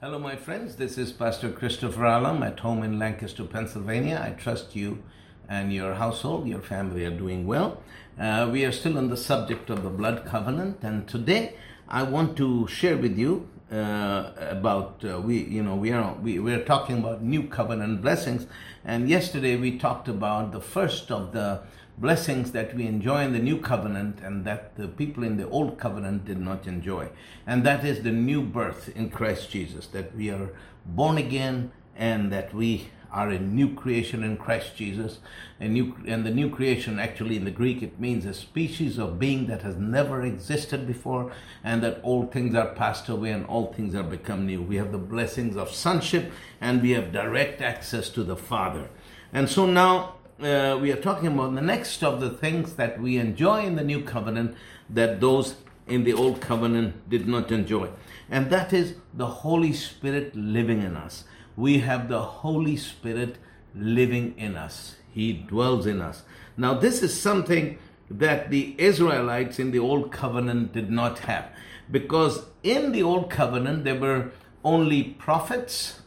Hello, my friends. This is Pastor Christopher Alam at home in Lancaster, Pennsylvania. I trust you and your household, your family are doing well. Uh, we are still on the subject of the blood covenant, and today I want to share with you uh, about uh, we you know we are we, we are talking about new covenant blessings, and yesterday we talked about the first of the blessings that we enjoy in the new covenant and that the people in the old covenant did not enjoy. And that is the new birth in Christ Jesus, that we are born again and that we are a new creation in Christ Jesus. A new, and the new creation, actually, in the Greek, it means a species of being that has never existed before, and that all things are passed away and all things are become new. We have the blessings of sonship, and we have direct access to the Father. And so now uh, we are talking about the next of the things that we enjoy in the new covenant that those in the old covenant did not enjoy. And that is the Holy Spirit living in us. We have the Holy Spirit living in us, He dwells in us. Now, this is something that the Israelites in the old covenant did not have. Because in the old covenant, there were only prophets,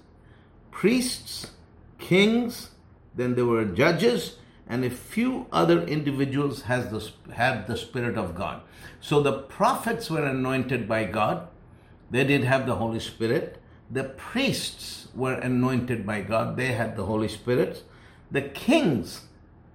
priests, kings, then there were judges, and a few other individuals has the, had the Spirit of God. So the prophets were anointed by God. They did have the Holy Spirit. The priests were anointed by God. They had the Holy Spirit. The kings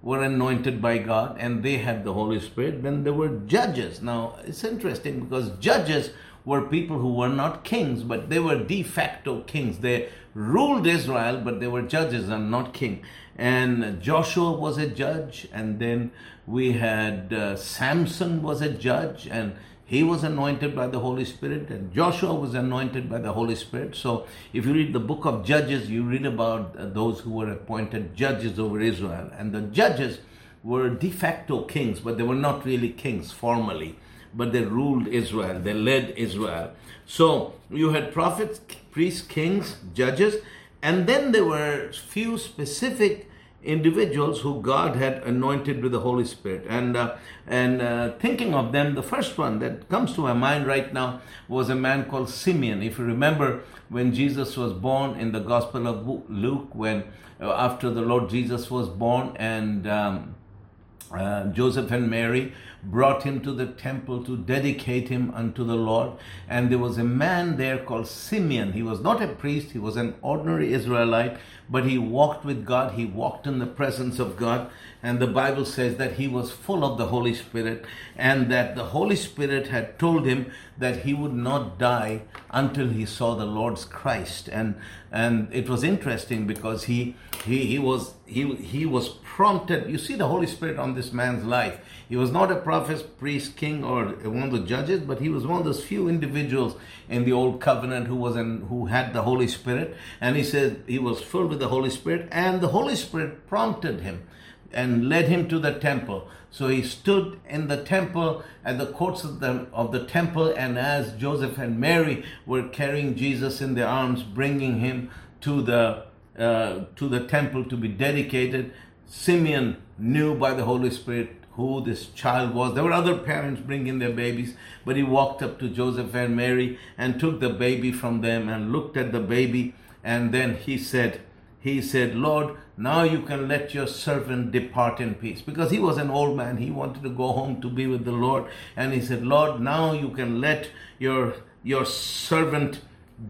were anointed by God and they had the Holy Spirit. Then there were judges. Now it's interesting because judges were people who were not kings, but they were de facto kings. They ruled Israel, but they were judges and not king. And Joshua was a judge, and then we had uh, Samson was a judge, and he was anointed by the Holy Spirit, and Joshua was anointed by the Holy Spirit. So, if you read the book of Judges, you read about uh, those who were appointed judges over Israel. And the judges were de facto kings, but they were not really kings formally but they ruled Israel, they led Israel. So you had prophets, priests, kings, judges, and then there were few specific individuals who God had anointed with the Holy Spirit. And uh, and uh, thinking of them, the first one that comes to my mind right now was a man called Simeon. If you remember when Jesus was born in the Gospel of Luke, when uh, after the Lord Jesus was born and um, uh, Joseph and Mary brought him to the temple to dedicate him unto the Lord. And there was a man there called Simeon. He was not a priest, he was an ordinary Israelite, but he walked with God, he walked in the presence of God. And the Bible says that he was full of the Holy Spirit and that the Holy Spirit had told him that he would not die until he saw the Lord's Christ. And and it was interesting because he he, he was he he was prompted. You see the Holy Spirit on this man's life. He was not a prophet, priest, king, or one of the judges, but he was one of those few individuals in the old covenant who was in, who had the Holy Spirit. And he said he was filled with the Holy Spirit, and the Holy Spirit prompted him and led him to the temple. So he stood in the temple at the courts of the, of the temple, and as Joseph and Mary were carrying Jesus in their arms, bringing him to the uh, to the temple to be dedicated, Simeon knew by the Holy Spirit who this child was. There were other parents bringing their babies, but he walked up to Joseph and Mary and took the baby from them and looked at the baby, and then he said, he said, Lord, now you can let your servant depart in peace. Because he was an old man, he wanted to go home to be with the Lord. And he said, Lord, now you can let your, your servant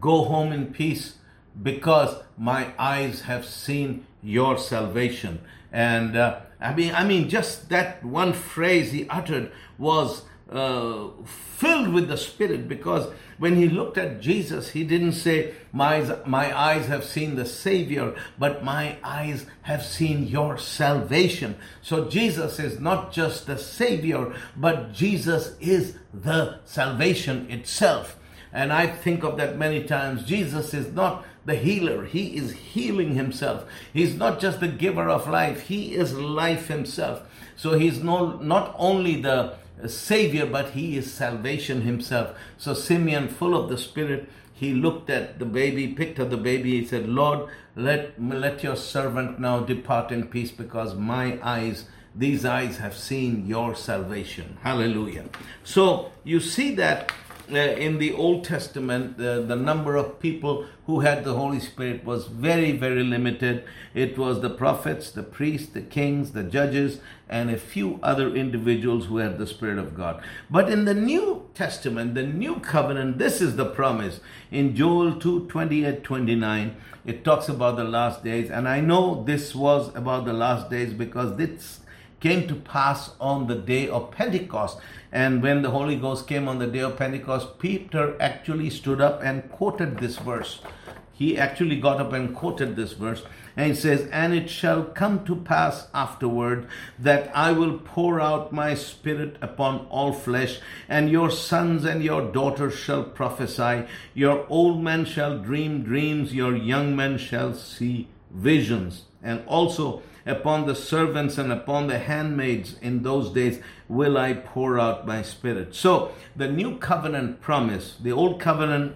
go home in peace because my eyes have seen your salvation. And uh, I mean, I mean, just that one phrase he uttered was uh, filled with the Spirit because when he looked at Jesus, he didn't say, my, my eyes have seen the Savior, but my eyes have seen your salvation. So Jesus is not just the Savior, but Jesus is the salvation itself. And I think of that many times. Jesus is not the healer. He is healing himself. He's not just the giver of life. He is life himself. So he's no, not only the savior, but he is salvation himself. So Simeon, full of the spirit, he looked at the baby, picked up the baby. He said, Lord, let, let your servant now depart in peace because my eyes these eyes have seen your salvation. Hallelujah. So you see that uh, in the Old Testament, uh, the number of people who had the Holy Spirit was very, very limited. It was the prophets, the priests, the kings, the judges, and a few other individuals who had the Spirit of God. But in the New Testament, the New Covenant, this is the promise. In Joel 2 28 29, it talks about the last days. And I know this was about the last days because this came to pass on the day of Pentecost. And when the Holy Ghost came on the day of Pentecost, Peter actually stood up and quoted this verse. He actually got up and quoted this verse. And he says, And it shall come to pass afterward that I will pour out my spirit upon all flesh, and your sons and your daughters shall prophesy, your old men shall dream dreams, your young men shall see visions. And also, upon the servants and upon the handmaids in those days will I pour out my spirit. So the new covenant promise, the old covenant,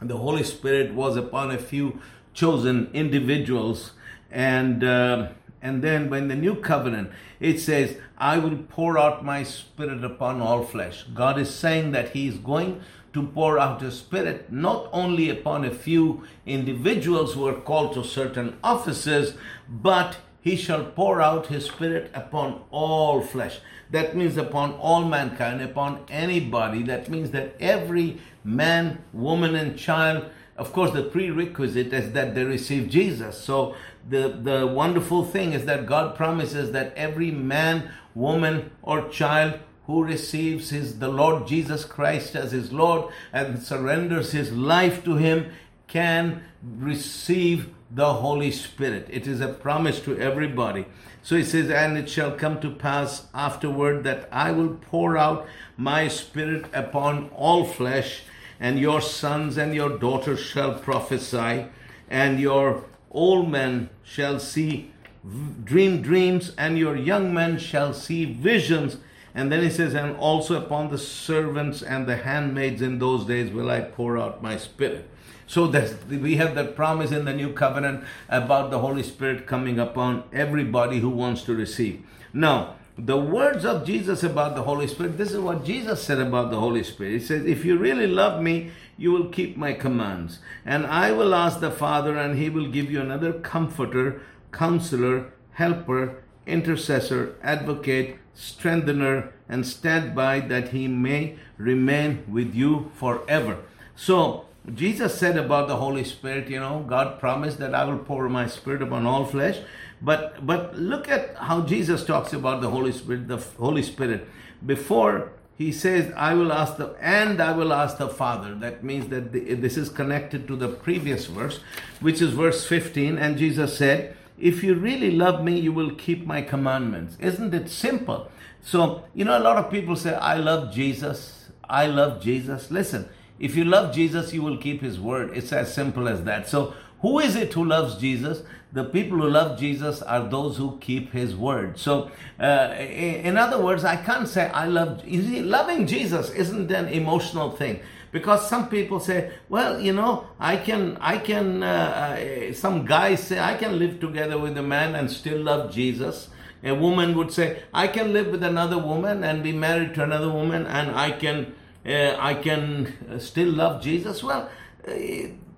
the Holy Spirit was upon a few chosen individuals, and uh, and then when the new covenant, it says, I will pour out my spirit upon all flesh. God is saying that He is going to pour out His Spirit not only upon a few individuals who are called to certain offices, but he shall pour out his spirit upon all flesh. That means upon all mankind, upon anybody. That means that every man, woman, and child, of course, the prerequisite is that they receive Jesus. So the, the wonderful thing is that God promises that every man, woman, or child who receives his the Lord Jesus Christ as his Lord and surrenders his life to him can receive the Holy Spirit. It is a promise to everybody. So he says, And it shall come to pass afterward that I will pour out my spirit upon all flesh, and your sons and your daughters shall prophesy, and your old men shall see dream dreams, and your young men shall see visions. And then he says, And also upon the servants and the handmaids in those days will I pour out my spirit. So that we have that promise in the new covenant about the Holy Spirit coming upon everybody who wants to receive. Now, the words of Jesus about the Holy Spirit, this is what Jesus said about the Holy Spirit. He says, If you really love me, you will keep my commands. And I will ask the Father, and he will give you another comforter, counselor, helper, intercessor, advocate, strengthener, and stand by that he may remain with you forever. So, Jesus said about the Holy Spirit, you know, God promised that I will pour my spirit upon all flesh. But but look at how Jesus talks about the Holy Spirit, the Holy Spirit. Before he says, I will ask the and I will ask the Father. That means that the, this is connected to the previous verse, which is verse 15. And Jesus said, If you really love me, you will keep my commandments. Isn't it simple? So, you know, a lot of people say, I love Jesus. I love Jesus. Listen, if you love Jesus, you will keep his word. It's as simple as that. So, who is it who loves Jesus? The people who love Jesus are those who keep his word. So, uh, in other words, I can't say I love. Loving Jesus isn't an emotional thing because some people say, well, you know, I can, I can. Uh, uh, some guys say I can live together with a man and still love Jesus. A woman would say, I can live with another woman and be married to another woman, and I can uh, I can uh, still love Jesus? Well, uh,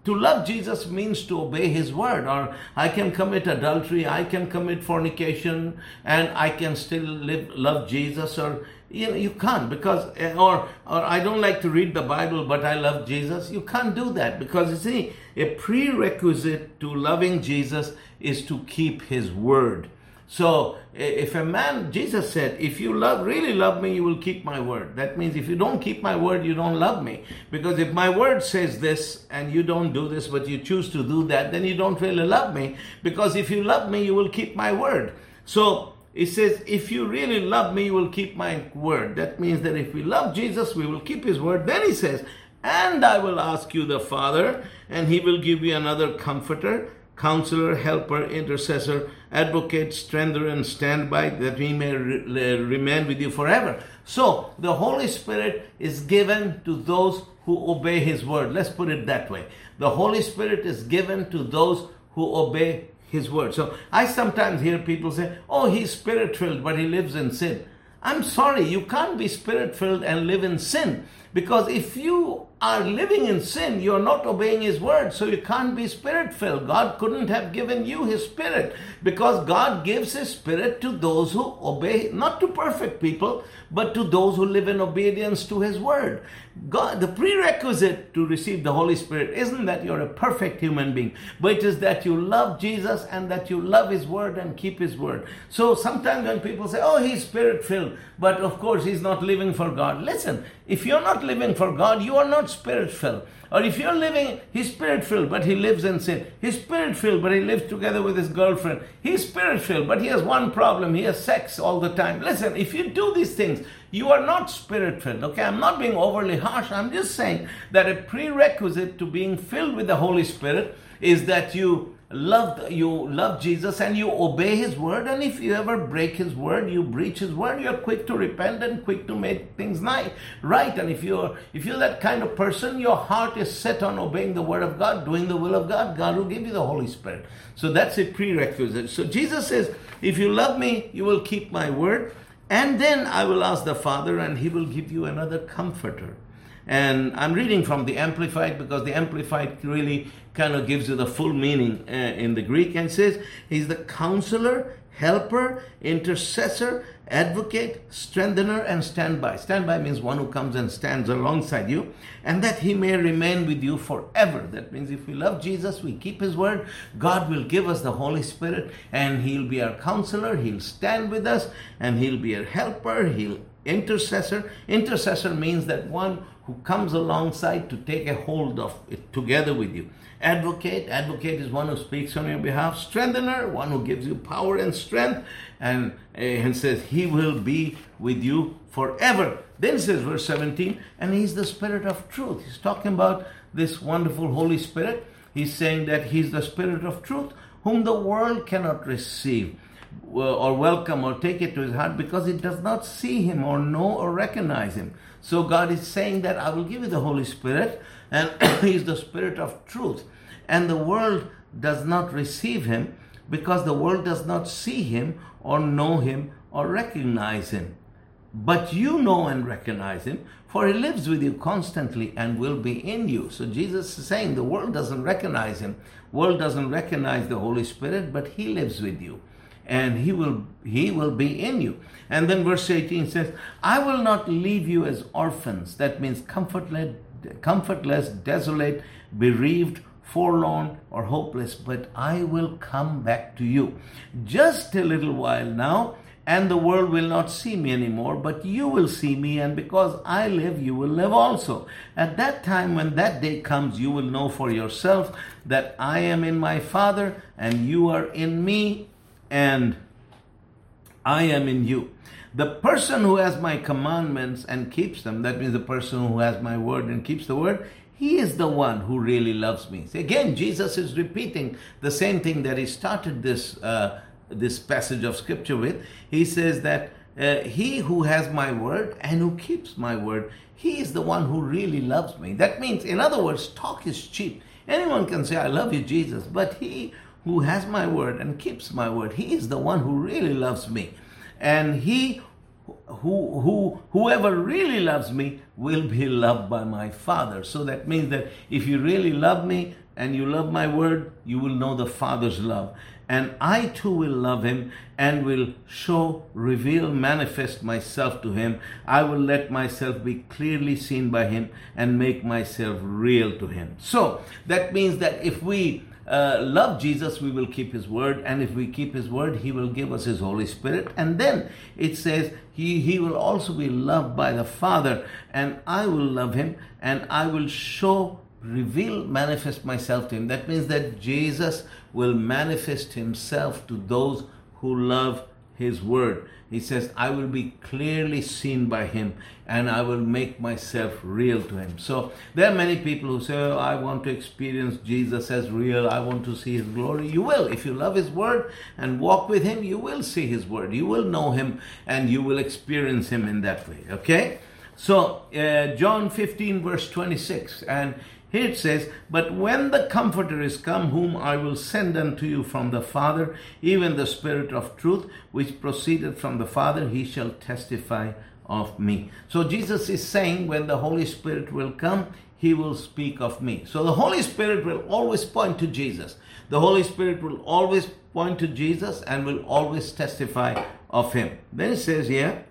to love Jesus means to obey his word, or I can commit adultery, I can commit fornication, and I can still live, love Jesus, or you know, you can't because, or, or I don't like to read the Bible, but I love Jesus. You can't do that because you see, a prerequisite to loving Jesus is to keep his word. So if a man, Jesus said, if you love, really love me, you will keep my word. That means if you don't keep my word, you don't love me. Because if my word says this and you don't do this, but you choose to do that, then you don't really love me. Because if you love me, you will keep my word. So it says, if you really love me, you will keep my word. That means that if we love Jesus, we will keep his word. Then he says, and I will ask you the Father, and he will give you another comforter counselor, helper, intercessor, advocate, strengthener, and standby that we may re- remain with you forever. So, the Holy Spirit is given to those who obey His word. Let's put it that way. The Holy Spirit is given to those who obey His word. So, I sometimes hear people say, Oh, He's spirit filled, but He lives in sin. I'm sorry, you can't be spirit filled and live in sin Because if you are living in sin, you're not obeying His word, so you can't be spirit filled. God couldn't have given you His Spirit because God gives His Spirit to those who obey, not to perfect people, but to those who live in obedience to His word. God, the prerequisite to receive the Holy Spirit isn't that you're a perfect human being, but it is that you love Jesus and that you love His word and keep His word. So sometimes when people say, oh, He's spirit filled, but of course He's not living for God. Listen, if you're not living for God, you are not spirit filled. Or if you're living, he's spirit filled, but he lives in sin. He's spirit filled, but he lives together with his girlfriend. He's spirit filled, but he has one problem. He has sex all the time. Listen, if you do these things, you are not spirit filled. Okay, I'm not being overly harsh. I'm just saying that a prerequisite to being filled with the Holy Spirit is that you love you love Jesus and you obey his word. And if you ever break his word you breach his word you're quick to repent and quick to make things nice right. And if you're if you're that kind of person your heart is set on obeying the word of God doing the will of God God will give you the Holy Spirit. So that's a prerequisite. So Jesus says if you love me you will keep my word and then I will ask the Father and he will give you another comforter. And I'm reading from the Amplified because the Amplified really kind of gives you the full meaning uh, in the Greek and says he's the counselor, helper, intercessor, advocate, strengthener, and standby. Standby means one who comes and stands alongside you, and that he may remain with you forever. That means if we love Jesus, we keep his word, God will give us the Holy Spirit, and he'll be our counselor, he'll stand with us, and he'll be our helper, he'll intercessor. Intercessor means that one who comes alongside to take a hold of it together with you. Advocate, advocate is one who speaks on your behalf. Strengthener, one who gives you power and strength, and, uh, and says he will be with you forever. Then says verse 17, and he's the spirit of truth. He's talking about this wonderful Holy Spirit. He's saying that he's the spirit of truth, whom the world cannot receive or welcome or take it to his heart because it does not see him or know or recognize him. So God is saying that I will give you the Holy Spirit, and He is the Spirit of truth. And the world does not receive Him because the world does not see Him or know Him or recognize Him. But you know and recognize Him, for He lives with you constantly and will be in you. So Jesus is saying the world doesn't recognize Him. World doesn't recognize the Holy Spirit, but He lives with you and he will he will be in you and then verse 18 says i will not leave you as orphans that means comfortless comfortless desolate bereaved forlorn or hopeless but i will come back to you just a little while now and the world will not see me anymore, but you will see me, and because I live, you will live also. At that time, when that day comes, you will know for yourself that I am in my Father, and you are in me, and I am in you. The person who has my commandments and keeps them, that means the person who has my word and keeps the word, he is the one who really loves me. See, again, Jesus is repeating the same thing that he started this uh, this passage of scripture with. He says that uh, he who has my word and who keeps my word, he is the one who really loves me. That means, in other words, talk is cheap. Anyone can say, I love you, Jesus, but he who has my word and keeps my word, he is the one who really loves me. And he who who whoever really loves me will be loved by my father. So that means that if you really love me and you love my word you will know the father's love. And i too will love him and will show reveal manifest myself to him. I will let myself be clearly seen by him and make myself real to him. So that means that if we uh, love Jesus, we will keep his word. And if we keep his word, he will give us his Holy Spirit. And then it says, he, he will also be loved by the Father, and I will love him, and I will show, reveal, manifest myself to him. That means that Jesus will manifest himself to those who love his word. He says, I will be clearly seen by him and I will make myself real to him. So there are many people who say, oh, I want to experience Jesus as real. I want to see his glory. You will. If you love his word and walk with him, you will see his word. You will know him and you will experience him in that way. Okay? So, uh, John 15, verse 26. And here it says, But when the Comforter is come, whom I will send unto you from the Father, even the Spirit of truth, which proceeded from the Father, he shall testify of me. So Jesus is saying when the Holy Spirit will come, he will speak of me. So the Holy Spirit will always point to Jesus. The Holy Spirit will always point to Jesus and will always testify of him. Then it says here,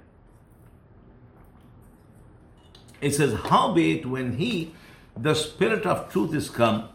it says, Howbeit, when he, the Spirit of truth, is come,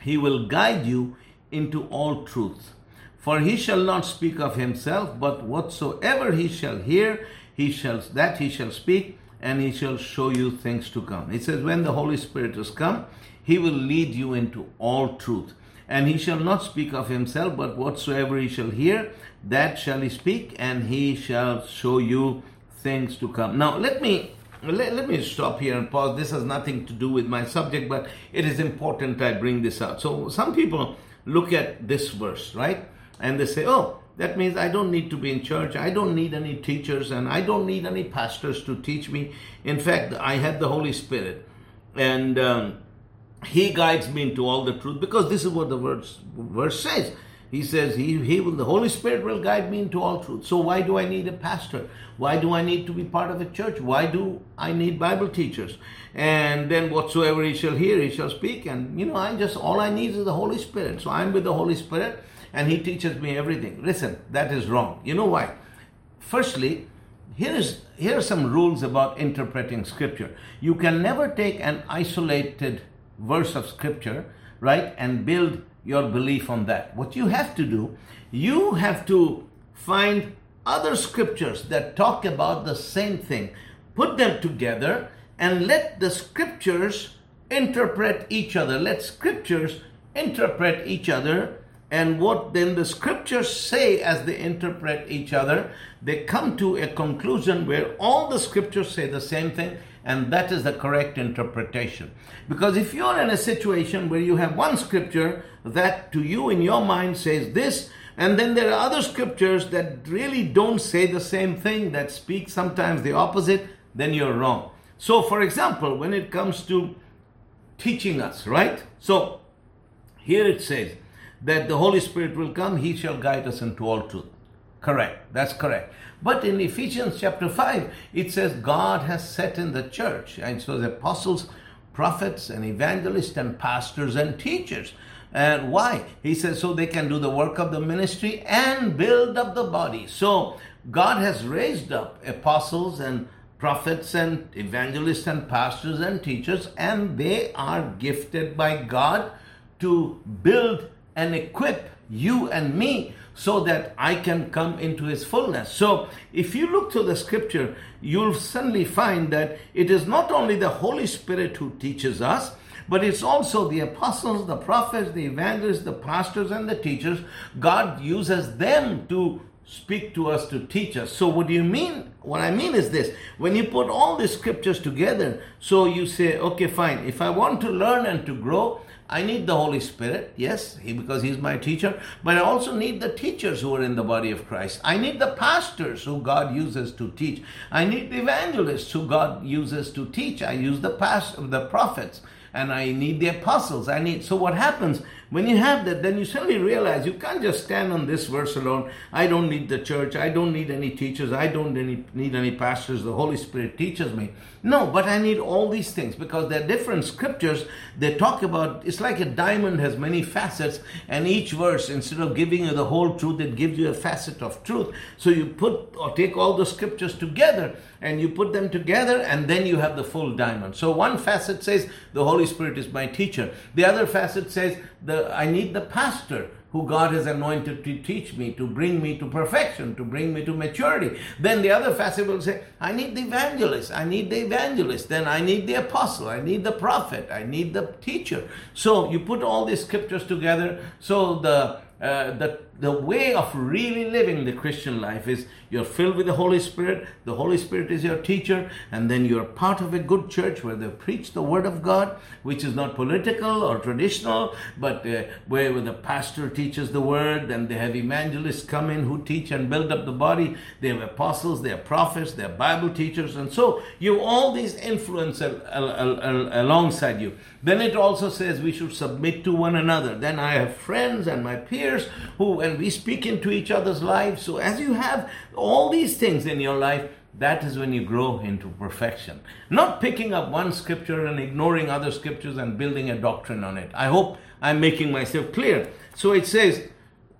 he will guide you into all truth. For he shall not speak of himself, but whatsoever he shall hear, he shall that he shall speak, and he shall show you things to come. It says, When the Holy Spirit is come, he will lead you into all truth. And he shall not speak of himself, but whatsoever he shall hear, that shall he speak, and he shall show you things to come. Now, let me let, let me stop here and pause. This has nothing to do with my subject, but it is important I bring this out. So, some people look at this verse, right? And they say, oh, that means I don't need to be in church. I don't need any teachers and I don't need any pastors to teach me. In fact, I have the Holy Spirit and um, He guides me into all the truth because this is what the verse, verse says. He says he, he will, the Holy Spirit will guide me into all truth. So why do I need a pastor? Why do I need to be part of a church? Why do I need Bible teachers? And then whatsoever he shall hear, he shall speak. And you know, I just all I need is the Holy Spirit. So I'm with the Holy Spirit and he teaches me everything. Listen, that is wrong. You know why? Firstly, here is here are some rules about interpreting scripture. You can never take an isolated verse of scripture, right, and build your belief on that. What you have to do, you have to find other scriptures that talk about the same thing, put them together, and let the scriptures interpret each other. Let scriptures interpret each other and what then the scriptures say as they interpret each other, they come to a conclusion where all the scriptures say the same thing, and that is the correct interpretation. Because if you're in a situation where you have one scripture that to you in your mind says this, and then there are other scriptures that really don't say the same thing, that speak sometimes the opposite, then you're wrong. So, for example, when it comes to teaching us, right? So, here it says, that the Holy Spirit will come, He shall guide us into all truth. Correct. That's correct. But in Ephesians chapter 5, it says God has set in the church, and so the apostles, prophets, and evangelists, and pastors and teachers. And why? He says so they can do the work of the ministry and build up the body. So God has raised up apostles and prophets and evangelists and pastors and teachers, and they are gifted by God to build and equip you and me so that I can come into his fullness. So, if you look to the scripture, you'll suddenly find that it is not only the Holy Spirit who teaches us, but it's also the apostles, the prophets, the evangelists, the pastors, and the teachers. God uses them to speak to us, to teach us. So, what do you mean? What I mean is this when you put all the scriptures together, so you say, okay, fine, if I want to learn and to grow, I need the Holy Spirit, yes, he, because He's my teacher, but I also need the teachers who are in the body of Christ. I need the pastors who God uses to teach. I need the evangelists who God uses to teach. I use the past, the prophets, and I need the apostles. I need. So what happens when you have that? Then you suddenly realize you can't just stand on this verse alone. I don't need the church. I don't need any teachers. I don't need any pastors. The Holy Spirit teaches me. No, but I need all these things because they're different scriptures. They talk about. It's like a diamond has many facets, and each verse, instead of giving you the whole truth, it gives you a facet of truth. So you put or take all the scriptures together and you put them together and then you have the full diamond. So one facet says the Holy Spirit is my teacher. The other facet says the I need the pastor who God has anointed to teach me, to bring me to perfection, to bring me to maturity. Then the other facet will say, I need the evangelist, I need the evangelist, then I need the apostle, I need the prophet, I need the teacher. So you put all these scriptures together. So the uh, the the way of really living the Christian life is you're filled with the Holy Spirit. The Holy Spirit is your teacher, and then you're part of a good church where they preach the Word of God, which is not political or traditional, but uh, where the pastor teaches the Word, and they have evangelists come in who teach and build up the body. They have apostles, they have prophets, they have Bible teachers, and so you have all these influence al- al- al- alongside you. Then it also says we should submit to one another. Then I have friends and my peers who, and we speak into each other's lives. So as you have all these things in your life, that is when you grow into perfection. Not picking up one scripture and ignoring other scriptures and building a doctrine on it. I hope I'm making myself clear. So it says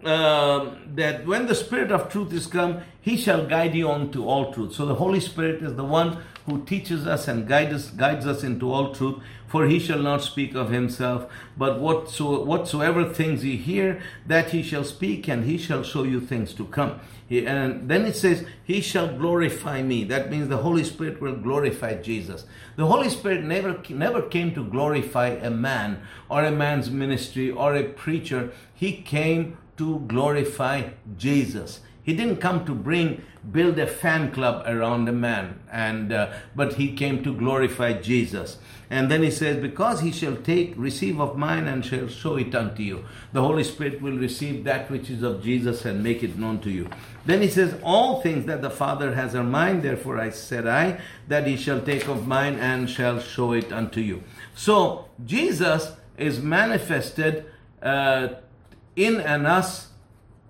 uh, that when the Spirit of truth is come, he shall guide you on to all truth. So the Holy Spirit is the one who teaches us and guides us, guides us into all truth. For he shall not speak of himself, but whatso, whatsoever things ye hear, that he shall speak, and he shall show you things to come. He, and then it says, He shall glorify me. That means the Holy Spirit will glorify Jesus. The Holy Spirit never, never came to glorify a man or a man's ministry or a preacher. He came to glorify Jesus. He didn't come to bring build a fan club around a man, and uh, but he came to glorify Jesus. And then he says, Because he shall take, receive of mine and shall show it unto you. The Holy Spirit will receive that which is of Jesus and make it known to you. Then he says, All things that the Father has are mine, therefore I said I, that he shall take of mine and shall show it unto you. So Jesus is manifested uh, in and us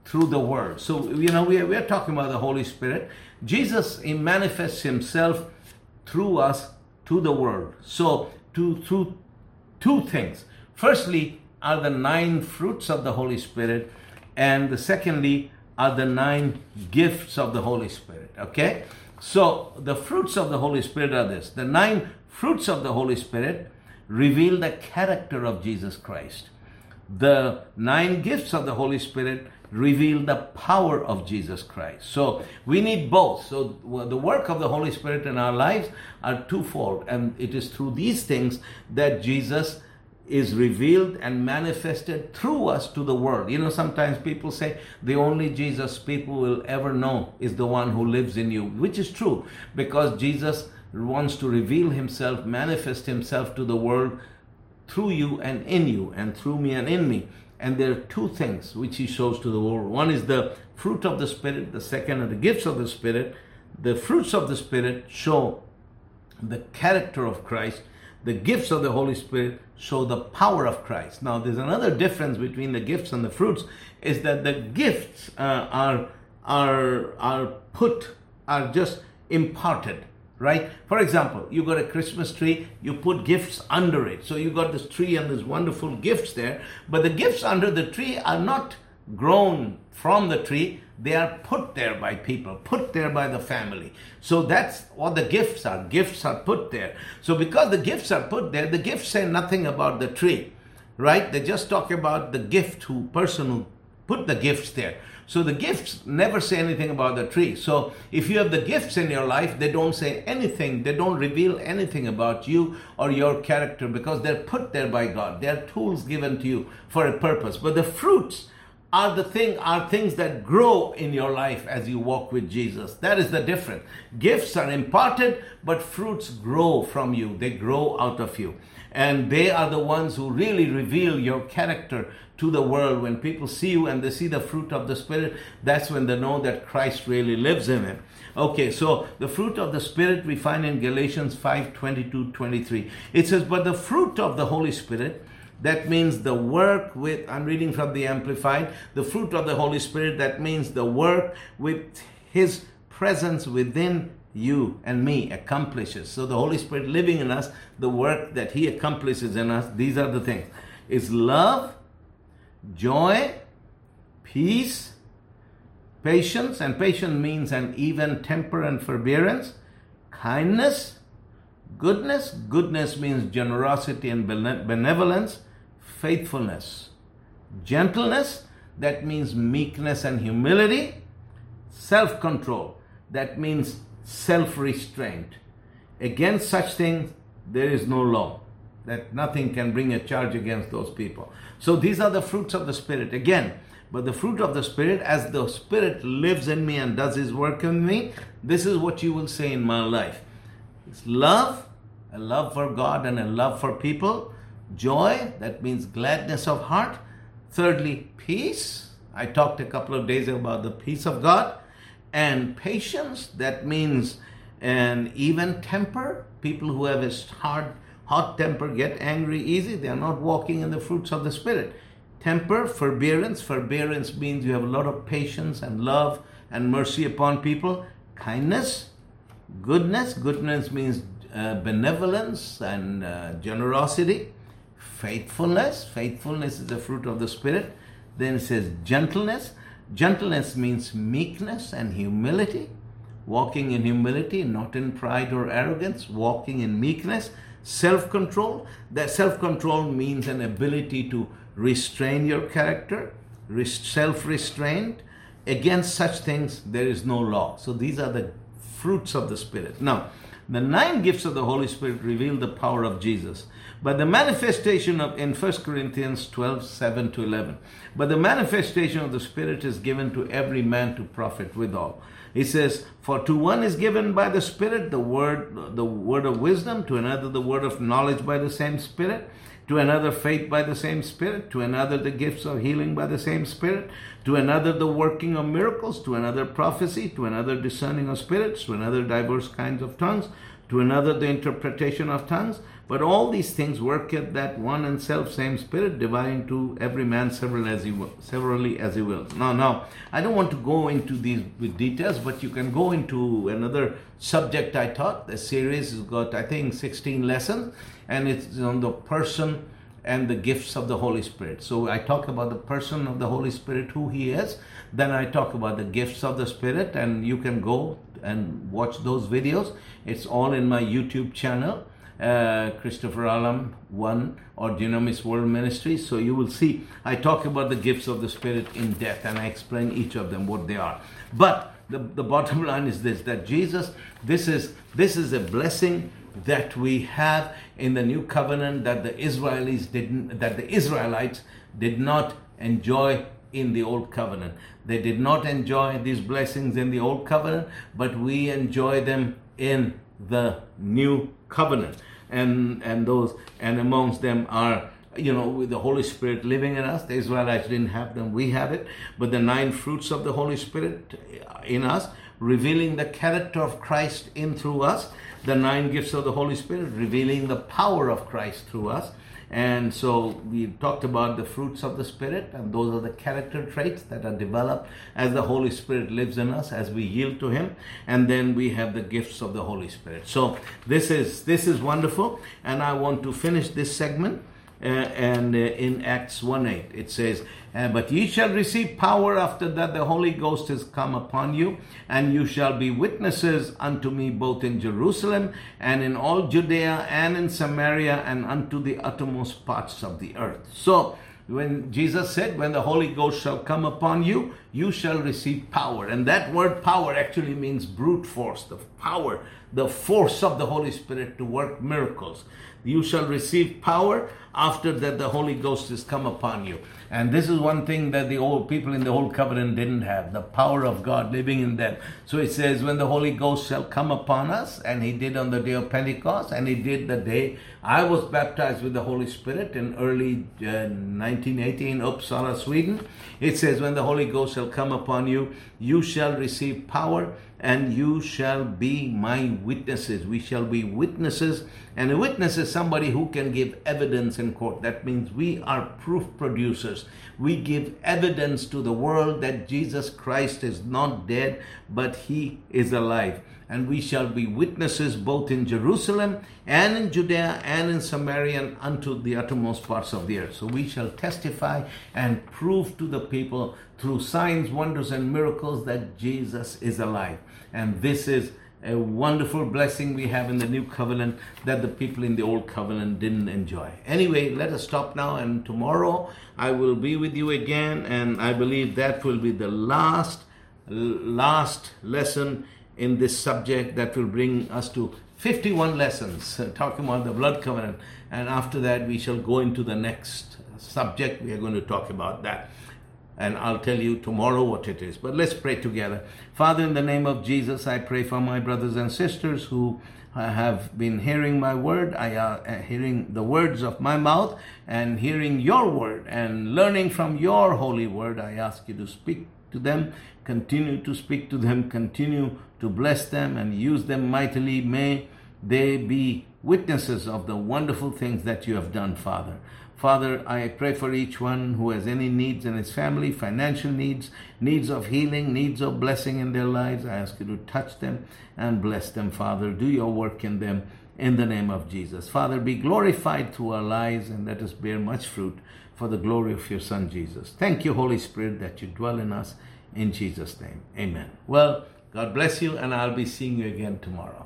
through the Word. So, you know, we are, we are talking about the Holy Spirit. Jesus he manifests himself through us to the world. So, to, through two things. Firstly, are the nine fruits of the Holy Spirit, and the secondly are the nine gifts of the Holy Spirit. Okay? So, the fruits of the Holy Spirit are this the nine fruits of the Holy Spirit reveal the character of Jesus Christ. The nine gifts of the Holy Spirit reveal the power of Jesus Christ. So we need both. So the work of the Holy Spirit in our lives are twofold, and it is through these things that Jesus is revealed and manifested through us to the world. You know, sometimes people say the only Jesus people will ever know is the one who lives in you, which is true because Jesus wants to reveal himself, manifest himself to the world through you and in you, and through me and in me. And there are two things which he shows to the world. One is the fruit of the Spirit, the second are the gifts of the Spirit. The fruits of the Spirit show the character of Christ. The gifts of the Holy Spirit show the power of Christ. Now, there's another difference between the gifts and the fruits is that the gifts uh, are are are put are just imparted right? For example, you got a Christmas tree, you put gifts under it. So you got this tree and there's wonderful gifts there, but the gifts under the tree are not grown from the tree, they are put there by people, put there by the family. So that's what the gifts are. Gifts are put there. So because the gifts are put there, the gifts say nothing about the tree, right? They just talk about the gift who person who put the gifts there. So the gifts never say anything about the tree. So if you have the gifts in your life, they don't say anything. They don't reveal anything about you or your character because they're put there by God. They're tools given to you for a purpose. But the fruits are the thing are things that grow in your life as you walk with Jesus. That is the difference. Gifts are imparted, but fruits grow from you. They grow out of you. And they are the ones who really reveal your character to the world. When people see you and they see the fruit of the Spirit, that's when they know that Christ really lives in them. Okay, so the fruit of the Spirit we find in Galatians 5 22 23. It says, But the fruit of the Holy Spirit, that means the work with, I'm reading from the Amplified, the fruit of the Holy Spirit, that means the work with His presence within you and me accomplishes. So the Holy Spirit living in us, the work that He accomplishes in us, these are the things. Is love, joy, peace, patience, and patience means an even temper and forbearance, kindness, goodness, goodness means generosity and benevolence, faithfulness, gentleness, that means meekness and humility, self control, that means self restraint. Against such things, there is no law that nothing can bring a charge against those people. So these are the fruits of the Spirit. Again, but the fruit of the Spirit, as the Spirit lives in me and does His work in me, this is what you will say in my life. It's love, a love for God and a love for people. Joy, that means gladness of heart. Thirdly, peace. I talked a couple of days about the peace of God. And patience, that means an even temper. People who have a hard hot temper, get angry easy, they are not walking in the fruits of the Spirit. Temper, forbearance. Forbearance means you have a lot of patience and love and mercy upon people. Kindness, goodness. Goodness means uh, benevolence and uh, generosity. Faithfulness. Faithfulness is the fruit of the Spirit. Then it says gentleness. Gentleness means meekness and humility. Walking in humility, not in pride or arrogance. Walking in meekness. Self control. That self control means an ability to restrain your character, self restraint. Against such things, there is no law. So these are the fruits of the Spirit. Now, the nine gifts of the Holy Spirit reveal the power of Jesus. But the manifestation of in 1 Corinthians 12, 7 to 11. But the manifestation of the Spirit is given to every man to profit withal. He says, For to one is given by the Spirit the word the word of wisdom, to another the word of knowledge by the same Spirit to another faith by the same Spirit, to another the gifts of healing by the same Spirit, to another the working of miracles, to another prophecy, to another discerning of spirits, to another diverse kinds of tongues, to another the interpretation of tongues. But all these things work at that one and self same Spirit, dividing to every man several as he will, severally as he wills. Now, now, I don't want to go into these with details, but you can go into another subject I taught. The series has got, I think, 16 lessons, and it's on the person and the gifts of the Holy Spirit. So I talk about the person of the Holy Spirit, who he is. Then I talk about the gifts of the Spirit, and you can go and watch those videos. It's all in my YouTube channel uh, Christopher Alam 1 or Dunamis World Ministry. So you will see I talk about the gifts of the Spirit in depth and I explain each of them what they are. But the, the bottom line is this that Jesus, this is this is a blessing that we have in the new covenant that the Israelis didn't that the Israelites did not enjoy in the old covenant. They did not enjoy these blessings in the old covenant, but we enjoy them in the new covenant. And and those and amongst them are you know with the holy spirit living in us. The israelites didn't have them. We have it. But the nine fruits of the holy spirit in us revealing the character of christ in through us. The nine gifts of the holy spirit revealing the power of christ through us and so we talked about the fruits of the Spirit, and those are the character traits that are developed as the Holy Spirit lives in us, as we yield to Him. And then we have the gifts of the Holy Spirit. So this is this is wonderful, and I want to finish this segment. Uh, and uh, in Acts 1 8, it says, uh, But ye shall receive power after that the Holy Ghost is come upon you, and you shall be witnesses unto me both in Jerusalem and in all Judea and in Samaria and unto the uttermost parts of the earth. So, when Jesus said, When the Holy Ghost shall come upon you, you shall receive power. And that word power actually means brute force, the power, the force of the Holy Spirit to work miracles. You shall receive power after that the Holy Ghost is come upon you. And this is one thing that the old people in the old covenant didn't have the power of God living in them. So it says, When the Holy Ghost shall come upon us, and He did on the day of Pentecost, and He did the day I was baptized with the Holy Spirit in early uh, 1980 in Uppsala, Sweden. It says, When the Holy Ghost shall come upon you, you shall receive power and you shall be my witnesses. We shall be witnesses. And a witness is somebody who can give evidence in court. That means we are proof producers. We give evidence to the world that Jesus Christ is not dead, but he is alive. And we shall be witnesses both in Jerusalem and in Judea and in Samaria and unto the uttermost parts of the earth. So we shall testify and prove to the people through signs, wonders, and miracles that Jesus is alive. And this is a wonderful blessing we have in the new covenant that the people in the old covenant didn't enjoy. Anyway, let us stop now, and tomorrow I will be with you again, and I believe that will be the last, last lesson in this subject that will bring us to 51 lessons talking about the blood covenant. And after that, we shall go into the next subject. We are going to talk about that and I'll tell you tomorrow what it is. But let's pray together. Father, in the name of Jesus, I pray for my brothers and sisters who have been hearing my word, I uh, uh, hearing the words of my mouth and hearing your word and learning from your holy word. I ask you to speak to them, continue to speak to them, continue to bless them and use them mightily. May they be witnesses of the wonderful things that you have done, Father. Father, I pray for each one who has any needs in his family, financial needs, needs of healing, needs of blessing in their lives. I ask you to touch them and bless them, Father. Do your work in them in the name of Jesus. Father, be glorified through our lives and let us bear much fruit for the glory of your Son, Jesus. Thank you, Holy Spirit, that you dwell in us. In Jesus' name, amen. Well, God bless you, and I'll be seeing you again tomorrow.